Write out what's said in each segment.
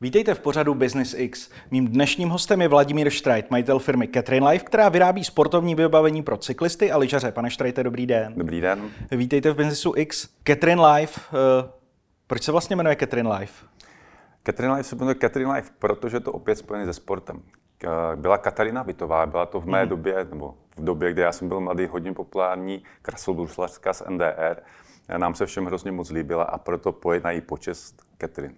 Vítejte v pořadu Business X. Mým dnešním hostem je Vladimír Štrajt, majitel firmy Catherine Life, která vyrábí sportovní vybavení pro cyklisty a lyžaře. Pane Štrajte, dobrý den. Dobrý den. Vítejte v Businessu X. Catherine Life, uh, proč se vlastně jmenuje Catherine Life? Catherine Life se jmenuje Catherine Life, protože to opět spojené se sportem. Byla Katarina Vitová, byla to v mé mm. době, nebo v době, kdy já jsem byl mladý, hodně populární krasobruslařka z NDR. Nám se všem hrozně moc líbila a proto pojedná jí počest Catherine.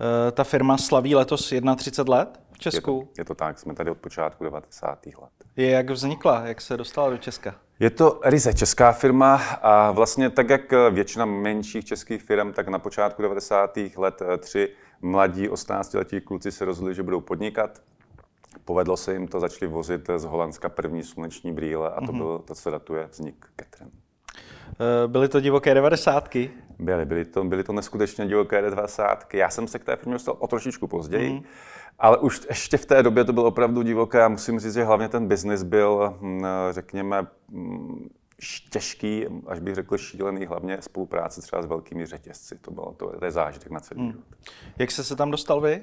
Eh, ta firma slaví letos 31 let v Česku. Je to, je to tak, jsme tady od počátku 90. let. Je, jak vznikla, jak se dostala do Česka? Je to ryze česká firma a vlastně tak, jak většina menších českých firm, tak na počátku 90. let eh, tři mladí 18-letí kluci se rozhodli, že budou podnikat. Povedlo se jim to, začali vozit z Holandska první sluneční brýle a to mm-hmm. bylo to, co datuje vznik Catherine. Eh, byly to divoké devadesátky? Byly, byly to, byly to neskutečně divoké devadesátky. Já jsem se k té firmě dostal o trošičku později, mm. ale už ještě v té době to bylo opravdu divoké a musím říct, že hlavně ten biznis byl, hm, řekněme, hm, těžký, až bych řekl šílený, hlavně spolupráce třeba s velkými řetězci. To bylo to, to je zážitek na celý mm. život. Jak jste se tam dostal vy?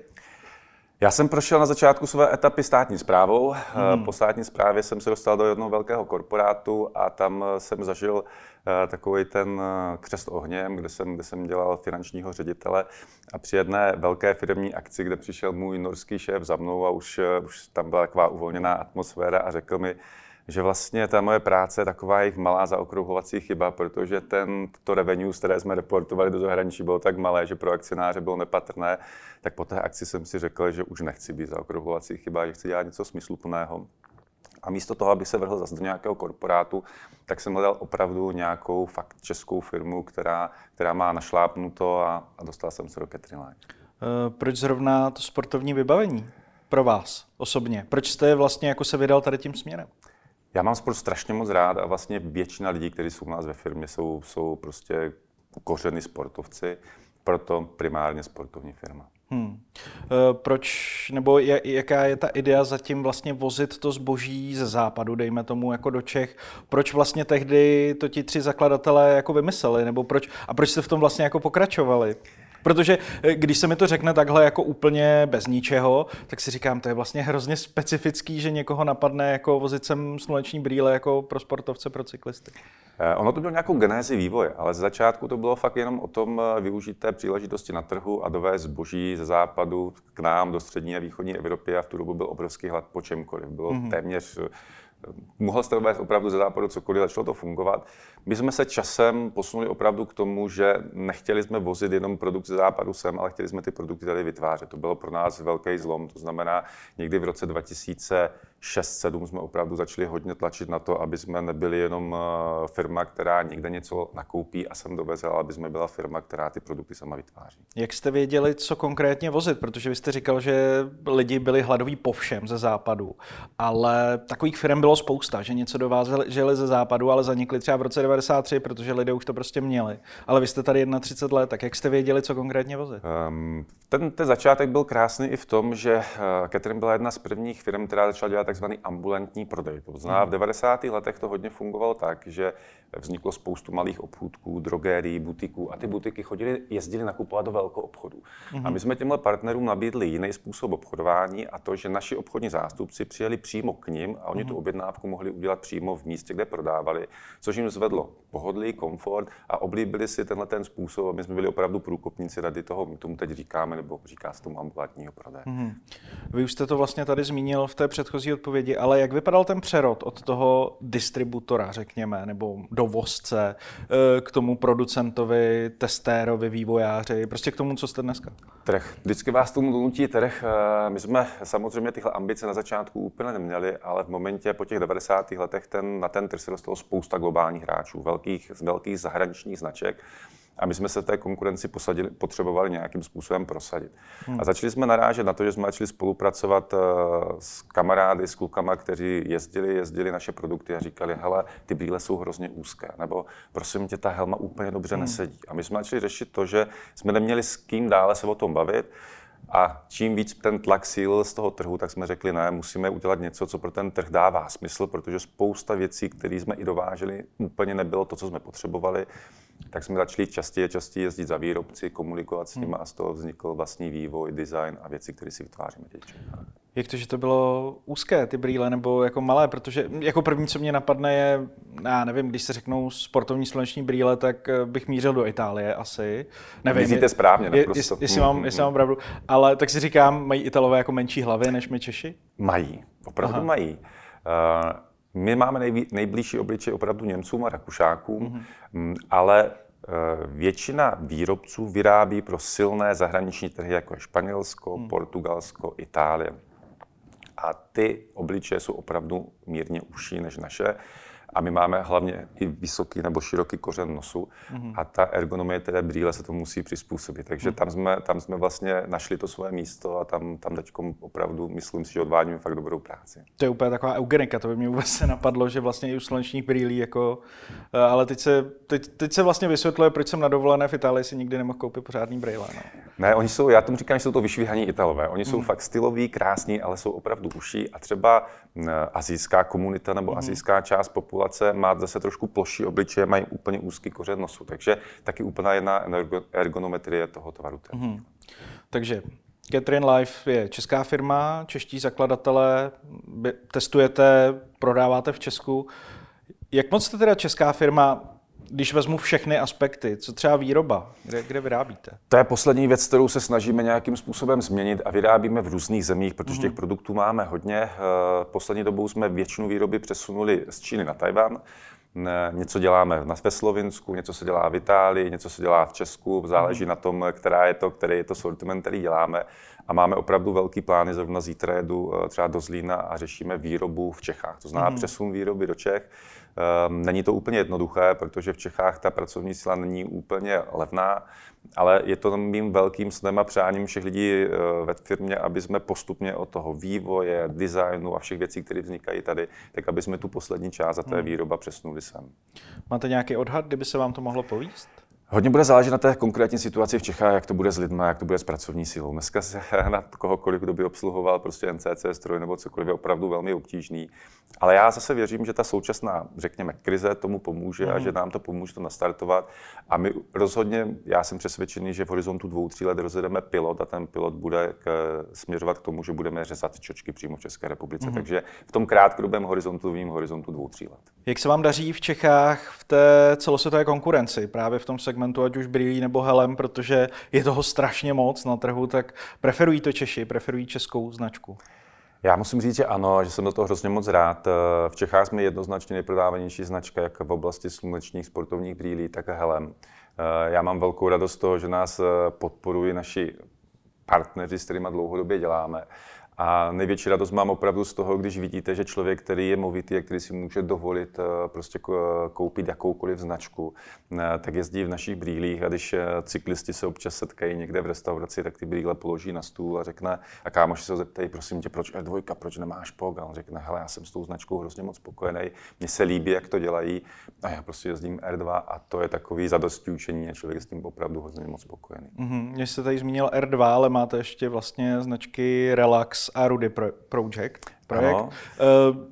Já jsem prošel na začátku své etapy státní zprávou. Hmm. Po státní správě jsem se dostal do jednoho velkého korporátu a tam jsem zažil eh, takový ten eh, křest ohněm, kde jsem, kde jsem dělal finančního ředitele a při jedné velké firmní akci, kde přišel můj norský šéf za mnou a už, už tam byla taková uvolněná atmosféra a řekl mi, že vlastně ta moje práce je taková jejich malá zaokrouhlovací chyba, protože ten, to revenue, které jsme reportovali do zahraničí, bylo tak malé, že pro akcionáře bylo nepatrné, tak po té akci jsem si řekl, že už nechci být zaokrouhlovací chyba, že chci dělat něco smysluplného. A místo toho, abych se vrhl zase do nějakého korporátu, tak jsem hledal opravdu nějakou fakt českou firmu, která, která má našlápnuto a, a dostal jsem se do Catherine Line. Uh, proč zrovna to sportovní vybavení pro vás osobně? Proč jste vlastně jako se vydal tady tím směrem? Já mám sport strašně moc rád a vlastně většina lidí, kteří jsou u nás ve firmě, jsou, jsou prostě kořeny sportovci, proto primárně sportovní firma. Hmm. E, proč, nebo jaká je ta idea zatím vlastně vozit to zboží ze západu, dejme tomu jako do Čech? Proč vlastně tehdy to ti tři zakladatelé jako vymysleli, nebo proč, a proč jste v tom vlastně jako pokračovali? Protože eh, když se mi to řekne takhle jako úplně bez ničeho, tak si říkám, to je vlastně hrozně specifický, že někoho napadne jako vozit sem sluneční brýle jako pro sportovce, pro cyklisty. Eh, ono to bylo nějakou genézi vývoje, ale z začátku to bylo fakt jenom o tom eh, využít té příležitosti na trhu a dovést zboží ze západu k nám do střední a východní Evropy a v tu dobu byl obrovský hlad po čemkoliv. Bylo mm-hmm. téměř mohl jste vést opravdu ze západu cokoliv, začalo to fungovat. My jsme se časem posunuli opravdu k tomu, že nechtěli jsme vozit jenom produkt ze západu sem, ale chtěli jsme ty produkty tady vytvářet. To bylo pro nás velký zlom. To znamená, někdy v roce 2006-2007 jsme opravdu začali hodně tlačit na to, aby jsme nebyli jenom eh, firma, která někde něco nakoupí a sem doveze, ale aby jsme byla firma, která ty produkty sama vytváří. Jak jste věděli, co konkrétně vozit? Protože vy jste říkal, že lidi byli hladoví po všem ze západu, ale takových firm bylo spousta, že něco dovázeli ze západu, ale zanikli třeba v roce 93, protože lidé už to prostě měli. Ale vy jste tady 31 let, tak jak jste věděli, co konkrétně vozit? Um, ten, ten začátek byl krásný i v tom, že uh, Catherine byla jedna z prvních firm, která začala dělat takzvaný ambulantní prodej. To znamená, v 90. letech to hodně fungovalo tak, že vzniklo spoustu malých obchůdků, drogérií, butiků a ty butiky chodili, jezdili nakupovat do velkou obchodu. Hmm. A my jsme těmhle partnerům nabídli jiný způsob obchodování a to, že naši obchodní zástupci přijeli přímo k ním a oni hmm. tu objednávku mohli udělat přímo v místě, kde prodávali, což jim zvedlo pohodlí, komfort a oblíbili si tenhle ten způsob a my jsme byli opravdu průkopníci rady toho, my tomu teď říkáme, nebo říká se tomu ambulantního prodeje. Hmm. Vy už jste to vlastně tady zmínil v té předchozí odpovědi, ale jak vypadal ten přerod od toho distributora, řekněme, nebo dovozce eh, k tomu producentovi, testérovi, vývojáři, prostě k tomu, co jste dneska? Trh. Vždycky vás tomu donutí trh. Eh, my jsme samozřejmě tyhle ambice na začátku úplně neměli, ale v momentě po těch 90. letech ten, na ten trh se dostalo spousta globálních hráčů, velkých, velkých zahraničních značek. A my jsme se v té konkurenci posadili, potřebovali nějakým způsobem prosadit. Hmm. A začali jsme narážet na to, že jsme začali spolupracovat uh, s kamarády, s klukama, kteří jezdili, jezdili naše produkty a říkali, hele, ty brýle jsou hrozně úzké, nebo prosím tě, ta helma úplně dobře hmm. nesedí. A my jsme začali řešit to, že jsme neměli s kým dále se o tom bavit, a čím víc ten tlak síl z toho trhu, tak jsme řekli, ne, musíme udělat něco, co pro ten trh dává smysl, protože spousta věcí, které jsme i dováželi, úplně nebylo to, co jsme potřebovali. Tak jsme začali častěji a častěji jezdit za výrobci, komunikovat s nimi hmm. a z toho vznikl vlastní vývoj, design a věci, které si vytváříme teď. Jak to, že to bylo úzké, ty brýle, nebo jako malé, protože jako první, co mě napadne, je, já nevím, když se řeknou sportovní sluneční brýle, tak eh, bych mířil do Itálie asi. Nevím, Myslíte správně, je, jestli, jestli, mám, jestli mám pravdu. Ale tak si říkám, mají Italové jako menší hlavy než my Češi? Mají, opravdu Aha. mají. Uh, my máme nejví, nejbližší obličej opravdu Němcům a Rakušákům, mm-hmm. ale eh, většina výrobců vyrábí pro silné zahraniční trhy, jako je Španělsko, hmm. Portugalsko, Itálie. A ty obličeje jsou opravdu mírně užší než naše a my máme hlavně i vysoký nebo široký kořen nosu mm-hmm. a ta ergonomie té brýle se to musí přizpůsobit. Takže mm. tam, jsme, tam jsme vlastně našli to svoje místo a tam, tam teď opravdu myslím si, že odvádíme fakt dobrou práci. To je úplně taková eugenika, to by mě vůbec se napadlo, že vlastně i u slunečních brýlí, jako, eh, ale teď se, teď, teď se vlastně vysvětluje, proč jsem na dovolené v Itálii si nikdy nemohl koupit pořádný brýle. No. Ne, oni jsou, já tomu říkám, že jsou to vyšvihaní Italové. Oni jsou mm. fakt styloví, krásní, ale jsou opravdu uší a třeba azijská komunita nebo mm. azijská část populace populace má zase trošku ploší obličeje, mají úplně úzký kořen nosu, takže taky úplná jedna ergonometrie toho tvaru. Mm-hmm. Takže Catherine Life je česká firma, čeští zakladatelé, testujete, prodáváte v Česku. Jak moc jste teda česká firma když vezmu všechny aspekty, co třeba výroba, kde, kde vyrábíte? To je poslední věc, kterou se snažíme nějakým způsobem změnit a vyrábíme v různých zemích, protože těch mhm. produktů máme hodně. Eh, poslední dobou jsme většinu výroby přesunuli z Číny na Tajvan. Něco děláme ve Slovinsku, něco se dělá v Itálii, něco se dělá v Česku, záleží mm. na tom, která je to, který je to sortiment, který děláme. A máme opravdu velký plány, zrovna zítra jedu eh, třeba do Zlína a řešíme výrobu v Čechách. To znamená mm. přesun výroby do Čech. Ehm, není to úplně jednoduché, protože v Čechách ta pracovní síla není úplně levná, ale je to mým velkým snem a přáním všech lidí eh, ve firmě, aby jsme postupně od toho vývoje, designu a všech věcí, které vznikají tady, tak aby jsme tu poslední část a té hmm. výroba přesunuli sem. Máte nějaký odhad, kdyby se vám to mohlo povíst? Hodně bude záležet na té konkrétní situaci v Čechách, jak to bude s lidmi, jak to bude s pracovní sílou. Dneska se na kohokoliv, kdo by obsluhoval prostě NCC stroj nebo cokoliv, je opravdu velmi obtížný. Ale já zase věřím, že ta současná, řekněme, krize tomu pomůže mm. a že nám to pomůže to nastartovat. A my rozhodně, já jsem přesvědčený, že v horizontu dvou, tří let rozjedeme pilot a ten pilot bude k, směřovat k tomu, že budeme řezat čočky přímo v České republice. Mm. Takže v tom krátkodobém horizontu, v horizontu dvou, tří let. Jak se vám daří v Čechách v té celosvětové konkurenci, právě v tom segmentu, ať už brýlí nebo helem, protože je toho strašně moc na trhu, tak preferují to Češi, preferují českou značku. Já musím říct, že ano, že jsem do toho hrozně moc rád. V Čechách jsme jednoznačně nejprodávanější značka, jak v oblasti slunečních sportovních brýlí, tak helem. Já mám velkou radost z toho, že nás podporují naši partneři, s kterými dlouhodobě děláme. A největší radost mám opravdu z toho, když vidíte, že člověk, který je movitý a který si může dovolit eh, prostě koupit jakoukoliv značku, eh, tak jezdí v našich brýlích a když eh, cyklisti se občas setkají někde v restauraci, tak ty brýle položí na stůl a řekne, a kámoši se ho zeptají, prosím tě, proč R2, proč nemáš POG? A on řekne, hele, já jsem s tou značkou hrozně moc spokojený, mně se líbí, jak to dělají a já prostě jezdím R2 a to je takový zadosti učení a člověk je s tím opravdu hrozně moc spokojený. Mm-hmm. Jste tady zmínil R2, ale máte ještě vlastně značky Relax a Rudy Project. Projekt. Uh,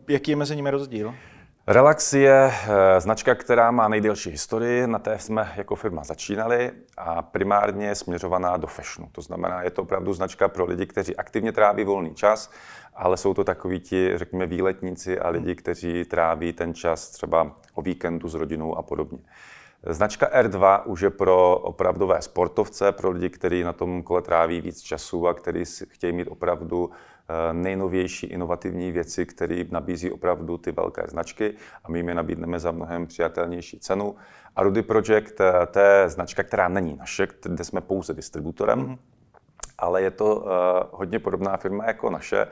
jaký je mezi nimi rozdíl? Relax je eh, značka, která má nejdelší historii, na té jsme jako firma začínali a primárně je směřovaná do fashionu. To znamená, je to opravdu značka pro lidi, kteří aktivně tráví volný čas, ale jsou to takoví ti, řekněme, výletníci a lidi, kteří tráví ten čas třeba o víkendu s rodinou a podobně. Značka R2 už je pro opravdové sportovce, pro lidi, kteří na tom kole tráví víc času a kteří chtějí mít opravdu Eh, nejnovější inovativní věci, které nabízí opravdu ty velké značky a my jim je nabídneme za mnohem přijatelnější cenu. A Rudy Project, eh, to je značka, která není naše, kde jsme pouze distributorem, mm-hmm. ale je to uh, hodně podobná firma jako naše.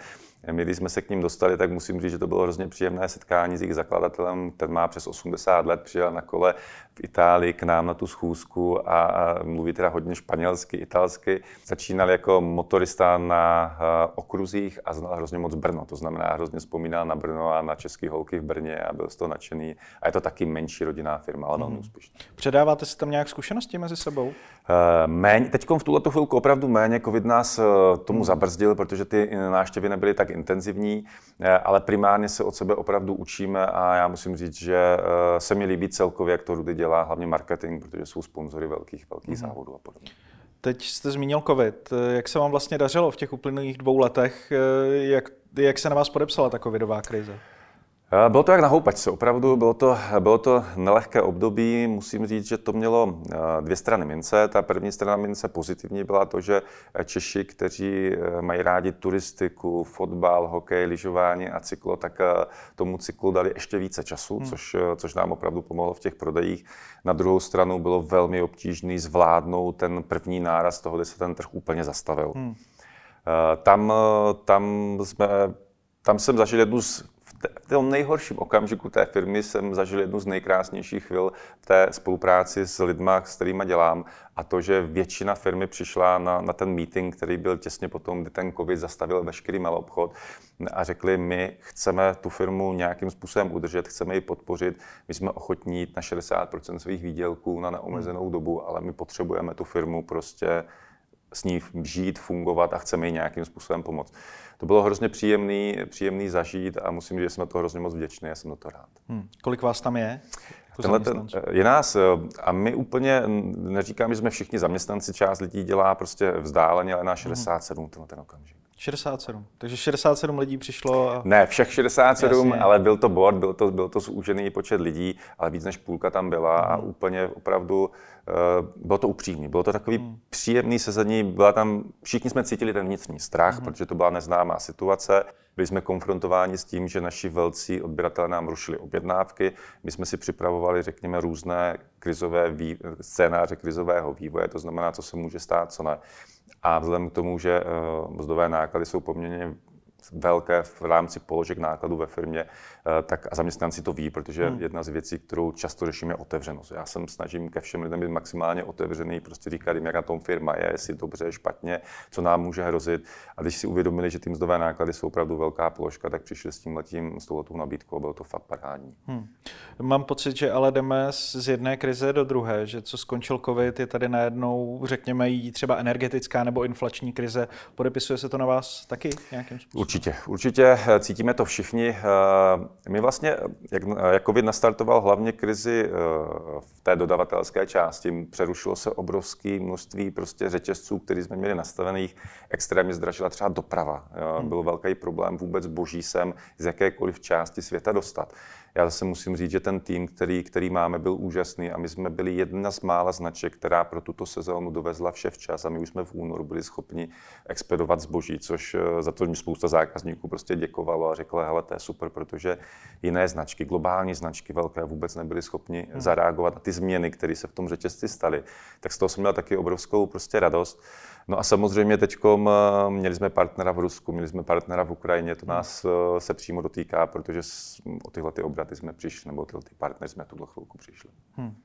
My, když jsme se k ním dostali, tak musím říct, že to bylo hrozně příjemné setkání s jejich zakladatelem. Ten má přes 80 let, přijel na kole v Itálii k nám na tu schůzku a, a mluví teda hodně španělsky, italsky. Začínal jako motorista na uh, okruzích a znal hrozně moc Brno. To znamená, hrozně vzpomínal na Brno a na české holky v Brně a byl z toho nadšený. A je to taky menší rodinná firma, ale velmi mm. úspěšná. Předáváte si tam nějak zkušenosti mezi sebou? Uh, méně, teď v tuhle chvilku opravdu méně. Covid nás uh, tomu mm. zabrzdil, protože ty návštěvy nebyly tak intenzivní, eh, ale primárně se od sebe opravdu učíme a já musím říct, že se mi líbí celkově, jak to Rudy dělá dělá hlavně marketing, protože jsou sponzory velkých, velkých mm-hmm. závodů a podobně. Teď jste zmínil COVID. Jak se vám vlastně dařilo v těch uplynulých dvou letech? Jak, jak se na vás podepsala ta covidová krize? Eh, bylo to jak na houpačce, opravdu bylo to, bylo to nelehké období. Musím říct, že to mělo eh, dvě strany mince. Ta první strana mince pozitivní byla to, že Češi, kteří eh, mají rádi turistiku, fotbal, hokej, lyžování a cyklo, tak tomu cyklu dali ještě více času, hmm. což, což nám opravdu pomohlo v těch prodejích. Na druhou stranu bylo velmi obtížné zvládnout ten první náraz toho, kde se ten trh úplně zastavil. Hmm. Tam, tam, jsme, tam jsem zažil jednu z v tom nejhorším okamžiku té firmy jsem zažil jednu z nejkrásnějších chvil v té spolupráci s lidmi, s kterými dělám. A to, že většina firmy přišla na, na ten meeting, který byl těsně potom, kdy ten COVID zastavil veškerý malý obchod a řekli, my chceme tu firmu nějakým způsobem udržet, chceme ji podpořit, my jsme ochotní jít na 60% svých výdělků na neomezenou dobu, ale my potřebujeme tu firmu prostě s ní žít, fungovat a chceme jí nějakým způsobem pomoct. To bylo hrozně příjemný, příjemný zažít a musím říct, že jsme to hrozně moc vděční, já jsem na to rád. Hmm. Kolik vás tam je? Jako Tenhle ten, je nás, a my úplně neříkám, že jsme všichni zaměstnanci, část lidí dělá prostě vzdáleně, ale na 67 hmm. ten okamžik. 67. Takže 67 lidí přišlo. A... Ne, všech 67, Jasně. ale byl to board, byl to, byl to zúžený počet lidí, ale víc než půlka tam byla hmm. a úplně opravdu uh, bylo to upřímný. Bylo to takový hmm. příjemný sezení, byla tam, všichni jsme cítili ten vnitřní strach, hmm. protože to byla neznámá situace. Byli jsme konfrontováni s tím, že naši velcí odběratelé nám rušili objednávky. My jsme si připravovali, řekněme, různé krizové vý... scénáře krizového vývoje, to znamená, co se může stát, co ne. A vzhledem k tomu, že uh, mzdové náklady jsou poměrně velké v rámci položek nákladů ve firmě, eh, tak a zaměstnanci to ví, protože hmm. jedna z věcí, kterou často řeším, je otevřenost. Já jsem snažím ke všem lidem být maximálně otevřený, prostě říkat jim, jak na tom firma je, jestli dobře, špatně, co nám může hrozit. A když si uvědomili, že ty mzdové náklady jsou opravdu velká položka, tak přišli s tím letím, s touhletou nabídkou a bylo to fakt parádní. Hmm. Mám pocit, že ale jdeme z jedné krize do druhé, že co skončil COVID, je tady najednou, řekněme, jí třeba energetická nebo inflační krize. Podepisuje se to na vás taky nějakým způsobem? Určitě, určitě eh, cítíme to všichni. Eh, my vlastně, jak, jak COVID nastartoval hlavně krizi eh, v té dodavatelské části, přerušilo se obrovské množství prostě řetězců, které jsme měli nastavených, extrémně zdražila třeba doprava. Hmm. Byl velký problém vůbec boží sem z jakékoliv části světa dostat. Já zase musím říct, že ten tým, který, který máme, byl úžasný a my jsme byli jedna z mála značek, která pro tuto sezónu dovezla vše včas a my už jsme v únoru byli schopni expedovat zboží, což eh, za to mi spousta zákazníků prostě děkovalo a řeklo, hele, to je super, protože jiné značky, globální značky velké vůbec nebyly schopni hmm. zareagovat na ty změny, které se v tom řetězci staly. Tak z toho jsem měl taky obrovskou prostě radost. No a samozřejmě teď eh, měli jsme partnera v Rusku, měli jsme partnera v Ukrajině, to nás eh, se přímo dotýká, protože o tyhle ty obraty jsme přišli, nebo tyhle ty partnery jsme tuhle chvilku přišli. Hmm.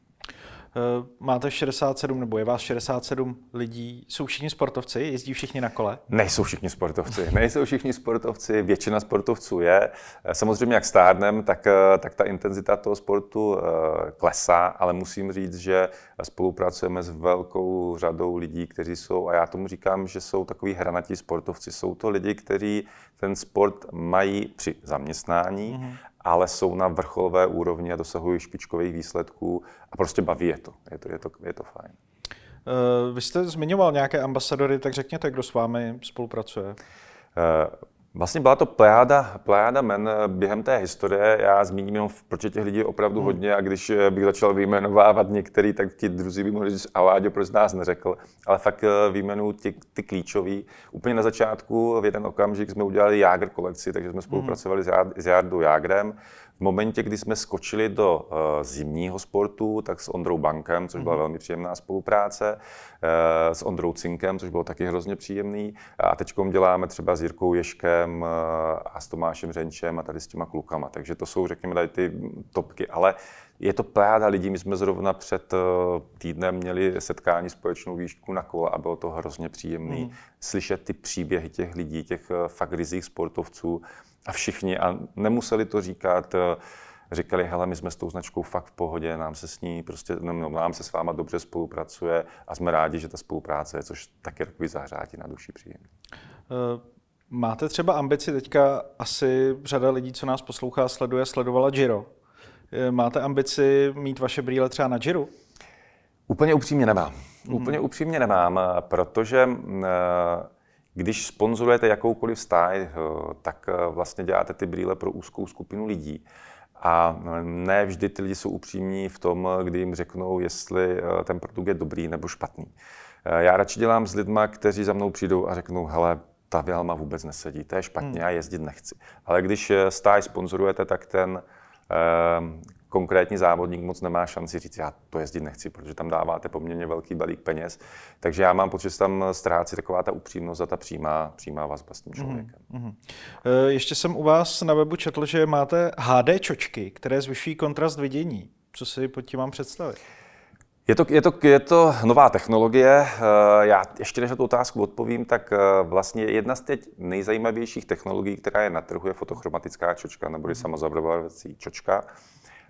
Eh, máte 67, nebo je vás 67 lidí. Jsou všichni sportovci? Jezdí všichni na kole? Nejsou všichni sportovci. Nejsou všichni sportovci. Většina sportovců je. Eh, samozřejmě, jak stárnem, tak, eh, tak ta intenzita toho sportu klesá, ale musím říct, že spolupracujeme s velkou řadou lidí, kteří jsou, a já tomu říkám, že jsou takový hranatí sportovci. Jsou to lidi, kteří ten sport mají při zaměstnání mm-hmm ale jsou na vrcholové úrovni a dosahují špičkových výsledků a prostě baví je to. Je to, je to, je to fajn. Uh, vy jste zmiňoval nějaké ambasadory, tak řekněte, kdo s vámi spolupracuje. Vlastně byla to plejáda, plejáda men během té historie. Já zmíním jenom, proč těch lidí je opravdu hmm. hodně a když bych začal vyjmenovávat některý, tak ti druzí by mohli říct, Aláďo, proč nás neřekl. Ale fakt eh, vyjmenuju ty, ty klíčový. Úplně na začátku v jeden okamžik jsme udělali Jágr kolekci, takže jsme spolupracovali hmm. s Jardou Jágrem. V momentě, kdy jsme skočili do uh, zimního sportu, tak s Ondrou Bankem, což byla mm-hmm. velmi příjemná spolupráce, uh, s Ondrou Cinkem, což bylo taky hrozně příjemný. A teď děláme třeba s Jirkou Ješkem uh, a s Tomášem Řenčem a tady s těma klukama. Takže to jsou, řekněme, tady ty topky. Ale je to pláda lidí. My jsme zrovna před týdnem měli setkání společnou výšku na kole a bylo to hrozně příjemné mm. slyšet ty příběhy těch lidí, těch fakt rizích sportovců a všichni, a nemuseli to říkat, eh, říkali, hele, my jsme s tou značkou fakt v pohodě, nám se s ní prostě, no, no, nám se s váma dobře spolupracuje a jsme rádi, že ta spolupráce je, což taky takový zahřátí na duši příjemný. Uh... Máte třeba ambici teďka, asi řada lidí, co nás poslouchá, sleduje, sledovala Giro. Máte ambici mít vaše brýle třeba na Giro? Úplně upřímně nemám. Mm. Úplně upřímně nemám, protože když sponzorujete jakoukoliv stáj, tak vlastně děláte ty brýle pro úzkou skupinu lidí. A ne vždy ty lidi jsou upřímní v tom, kdy jim řeknou, jestli ten produkt je dobrý nebo špatný. Já radši dělám s lidma, kteří za mnou přijdou a řeknou, hele, ta Vilma vůbec nesedí, to je špatně, hmm. já jezdit nechci. Ale když eh, stáj sponzorujete, tak ten eh, konkrétní závodník moc nemá šanci říct, já to jezdit nechci, protože tam dáváte poměrně velký balík peněz. Takže já mám pocit, že tam ztrácí taková ta upřímnost a ta přímá, přímá vazba s tím mhm, člověkem. Mm-hmm. Ještě jsem u vás na webu četl, že máte HD čočky, které zvyšují kontrast vidění. Co si pod tím mám představit? Je to, je, to, je to nová technologie. Eh, já ještě než na tu otázku odpovím, tak eh, vlastně jedna z těch nejzajímavějších technologií, která je na trhu, je fotochromatická čočka nebo samozabarvovací čočka.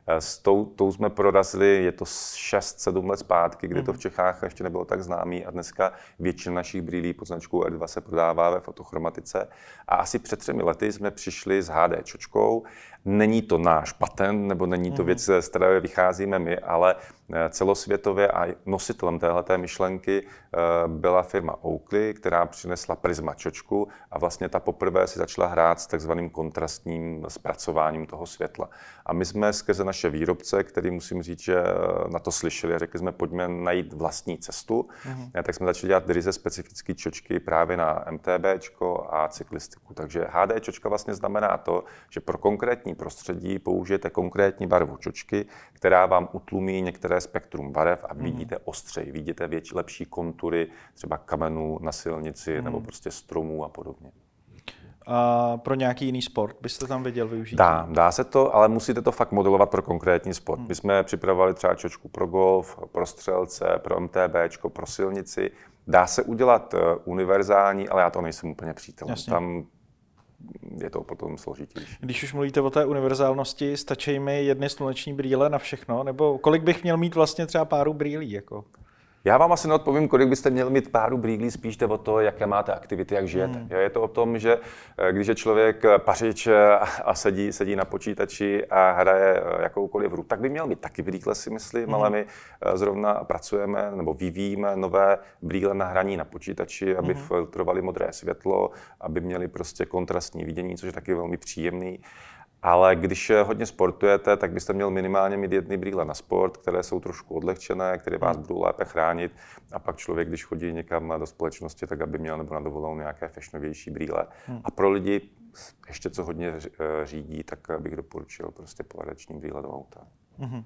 Eh, s tou, tou jsme prorazili, je to 6-7 let zpátky, kdy to v mhm. Čechách ještě nebylo tak známý a dneska většina našich brýlí pod značkou R2 se prodává ve fotochromatice. A asi před třemi lety jsme přišli s HD čočkou. Není to náš patent, nebo není to mhm. věc, z které vycházíme my, ale Eh, celosvětově a nositelem téhleté myšlenky eh, byla firma Oakley, která přinesla Prisma čočku a vlastně ta poprvé si začala hrát s takzvaným kontrastním zpracováním toho světla. A my jsme skrze naše výrobce, který musím říct, že eh, na to slyšeli a řekli jsme, pojďme najít vlastní cestu, mm-hmm. tak jsme začali dělat ryze specifické čočky právě na MTB a cyklistiku. Takže HD čočka vlastně znamená to, že pro konkrétní prostředí použijete konkrétní barvu čočky, která vám utlumí některé spektrum barev a mhm. vidíte ostřej, vidíte větší, lepší kontury třeba kamenů na silnici mm. nebo prostě stromů a podobně. A pro nějaký jiný sport byste tam viděl využít? Dá, dá se to, ale musíte to fakt modelovat pro konkrétní sport. Hmm. My jsme připravovali třeba čočku pro golf, pro střelce, pro MTB, pro silnici. Dá se udělat eh, univerzální, ale já to nejsem úplně přítel. Tam je to potom složitější. Když už mluvíte o té univerzálnosti, stačí mi jedny sluneční brýle na všechno? Nebo kolik bych měl mít vlastně třeba páru brýlí? Jako? Já vám asi neodpovím, kolik byste měli mít páru brýlí, spíš jde o to, jaké máte aktivity, jak žijete. Hmm. Je to o tom, že eh, když je člověk eh, pařič eh, a sedí, sedí na počítači a hraje jakoukoliv hru, tak by měl mít taky brýle, si myslím, hmm. ale my zrovna pracujeme nebo vyvíjíme nové brýle na hraní na počítači, aby hmm. filtrovali modré světlo, aby měli prostě kontrastní vidění, což je taky velmi příjemný. Ale když hodně sportujete, tak byste měl minimálně mít jedny brýle na sport, které jsou trošku odlehčené, které vás budou lépe chránit. A pak člověk, když chodí někam do společnosti, tak aby měl nebo na dovolenou nějaké fashionovější brýle. Hmm. A pro lidi, ještě co hodně eh, řídí, tak bych doporučil prostě polareční brýle do auta. Hmm.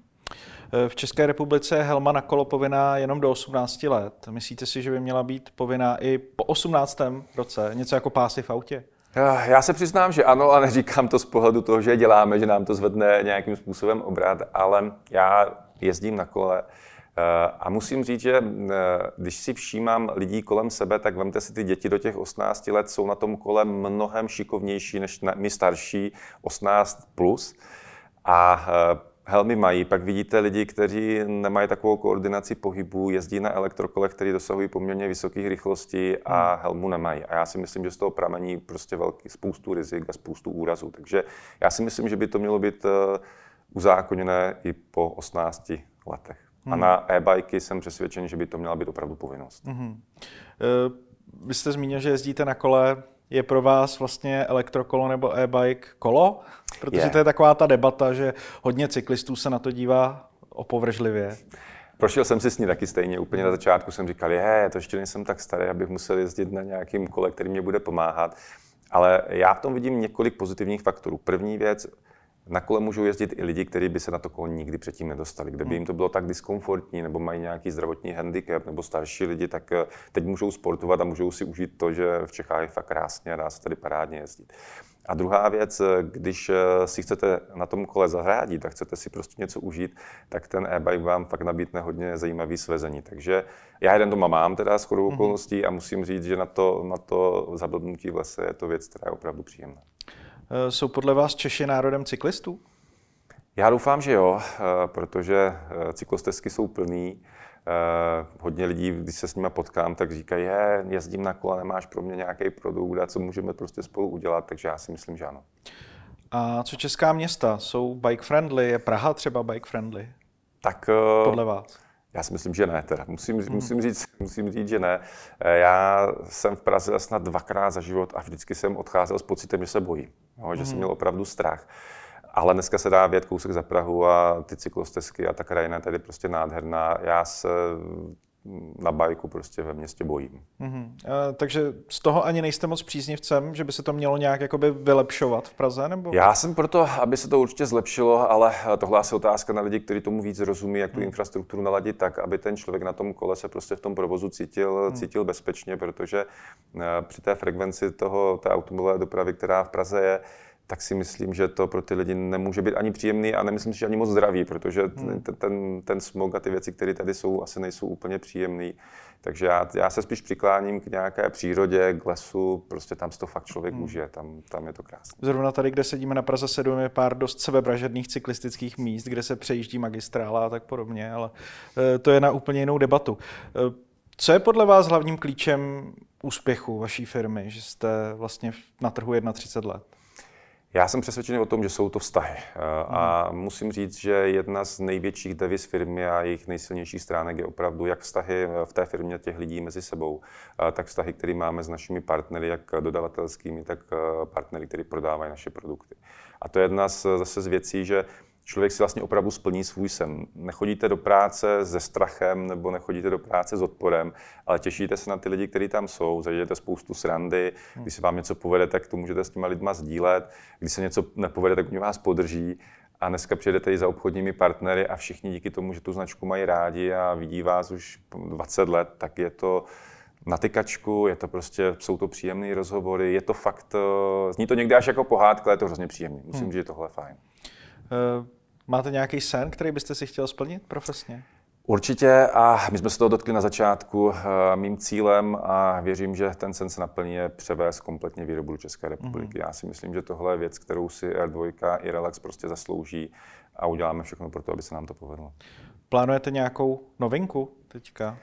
V České republice je helma na kolo povinná jenom do 18 let. Myslíte si, že by měla být povinná i po 18. roce? Něco jako pásy v autě? Eh, já se přiznám, že ano, a neříkám to z pohledu toho, že děláme, že nám to zvedne nějakým způsobem obrat, ale já jezdím na kole eh, a musím říct, že eh, když si všímám lidí kolem sebe, tak vemte si ty děti do těch 18 let, jsou na tom kole mnohem šikovnější než my starší 18 plus. A helmy mají. Pak vidíte lidi, kteří nemají takovou koordinaci pohybu, jezdí na elektrokolech, které dosahují poměrně vysoké rychlosti a hmm. helmu nemají. A já si myslím, že z toho pramení prostě velký spoustu rizik a spoustu úrazů. Takže já si myslím, že by to mělo být eh, uzákoněné i po 18 letech. Hmm. A na e-bajky jsem přesvědčen, že by to měla být opravdu povinnost. Hmm. Vy jste zmínil, že jezdíte na kole. Je pro vás vlastně elektrokolo nebo e-bike kolo? Protože je. to je taková ta debata, že hodně cyklistů se na to dívá opovržlivě. Prošel jsem si s ní taky stejně. Úplně na začátku jsem říkal, je, to ještě nejsem tak starý, abych musel jezdit na nějakým kole, který mě bude pomáhat. Ale já v tom vidím několik pozitivních faktorů. První věc, na kole můžou jezdit i lidi, kteří by se na to kolo nikdy předtím nedostali. Kdyby jim to bylo tak diskomfortní, nebo mají nějaký zdravotní handicap, nebo starší lidi, tak eh, teď můžou sportovat a můžou si užít to, že v Čechách je fakt krásně a dá se tady parádně jezdit. A druhá věc, eh, když eh, si chcete na tom kole zahrádit a chcete si prostě něco užít, tak ten e-bike vám fakt nabídne hodně zajímavý svezení. Takže já jeden doma mám teda s mhm. okolností a musím říct, že na to, na to zablbnutí v lese je to věc, která je opravdu příjemná. Eh, jsou podle vás Češi národem cyklistů? Já doufám, že jo, protože cyklostezky jsou plný. Hodně lidí, když se s nimi potkám, tak říkají, je, jezdím na kole, nemáš pro mě nějaký produkt a co můžeme prostě spolu udělat, takže já si myslím, že ano. A co česká města? Jsou bike friendly? Je Praha třeba bike friendly? Tak podle vás? Já si myslím, že ne. Teda. Musím, hmm. musím, říct, musím říct, že ne. Já jsem v Praze snad dvakrát za život a vždycky jsem odcházel s pocitem, že se bojím, jo, že hmm. jsem měl opravdu strach. Ale dneska se dá vědět kousek za Prahu a ty cyklostezky a ta krajina je tady prostě nádherná. Já se na bajku prostě ve městě bojím. Mm-hmm. E, takže z toho ani nejste moc příznivcem, že by se to mělo nějak jakoby vylepšovat v Praze? Nebo? Já jsem proto, aby se to určitě zlepšilo, ale tohle je otázka na lidi, kteří tomu víc rozumí, jak tu mm. infrastrukturu naladit tak, aby ten člověk na tom kole se prostě v tom provozu cítil, mm. cítil bezpečně, protože při té frekvenci toho, té automobilové dopravy, která v Praze je, tak si myslím, že to pro ty lidi nemůže být ani příjemný a nemyslím si, že ani moc zdravý, protože hmm. ten, ten, ten smog a ty věci, které tady jsou, asi nejsou úplně příjemný. Takže já, já se spíš přikláním k nějaké přírodě, k lesu, prostě tam si to fakt člověk hmm. může, tam, tam je to krásné. Zrovna tady, kde sedíme na Praze 7, je pár dost sebevražedných cyklistických míst, kde se přejíždí magistrála a tak podobně, ale eh, to je na úplně jinou debatu. Eh, co je podle vás hlavním klíčem úspěchu vaší firmy, že jste vlastně na trhu 31 let? Já jsem přesvědčený o tom, že jsou to vztahy. Eh, a hmm. musím říct, že jedna z největších deviz firmy a jejich nejsilnějších stránek je opravdu jak vztahy eh, v té firmě těch lidí mezi sebou, eh, tak vztahy, které máme s našimi partnery, jak dodavatelskými, tak partnery, kteří prodávají naše produkty. A to je jedna z, zase z věcí, že člověk si vlastně opravdu splní svůj sen. Nechodíte do práce se strachem nebo nechodíte do práce s odporem, ale těšíte se na ty lidi, kteří tam jsou, zažijete spoustu srandy, když se vám něco povede, tak to můžete s těma lidma sdílet, když se něco nepovede, tak oni vás podrží. A dneska přijedete i za obchodními partnery a všichni díky tomu, že tu značku mají rádi a vidí vás už 20 let, tak je to na tykačku, je to prostě, jsou to příjemné rozhovory, je to fakt, eh, zní to někdy až jako pohádka, ale je to hrozně příjemné. Musím hmm. říct, že tohle je fajn. Uh... Máte nějaký sen, který byste si chtěl splnit profesně? Určitě a my jsme se toho dotkli na začátku. Eh, mým cílem a věřím, že ten sen se naplní je převést kompletně výrobu do České republiky. Mm-hmm. Já si myslím, že tohle je věc, kterou si R2 i Relax prostě zaslouží a uděláme všechno pro to, aby se nám to povedlo. Plánujete nějakou novinku teďka?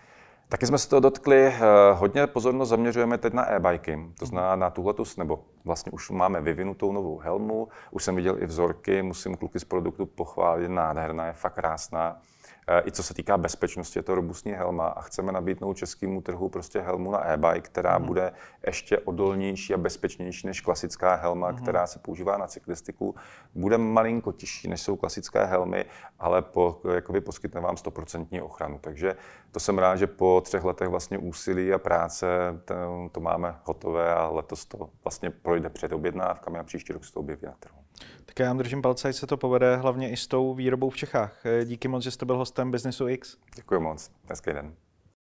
Taky jsme se to dotkli. Eh, hodně pozornost zaměřujeme teď na e-biky. To znamená na tuhletu, nebo vlastně už máme vyvinutou novou helmu. Už jsem viděl i vzorky, musím kluky z produktu pochválit, nádherná, je fakt krásná. Eh, I co se týká bezpečnosti, je to robustní helma a chceme nabídnout českému trhu prostě helmu na e-bike, která mm. bude ještě odolnější a bezpečnější než klasická helma, mm. která se používá na cyklistiku. Bude malinko těžší, než jsou klasické helmy, ale po, jakoby poskytne vám 100% ochranu. Takže to jsem rád, že po třech letech vlastně úsilí a práce to, to máme hotové a letos to vlastně projde před objednávkami a příští rok se to objeví na trhu. Tak já vám držím palce, ať se to povede hlavně i s tou výrobou v Čechách. Díky moc, že jste byl hostem Businessu X. Děkuji moc. Hezký den.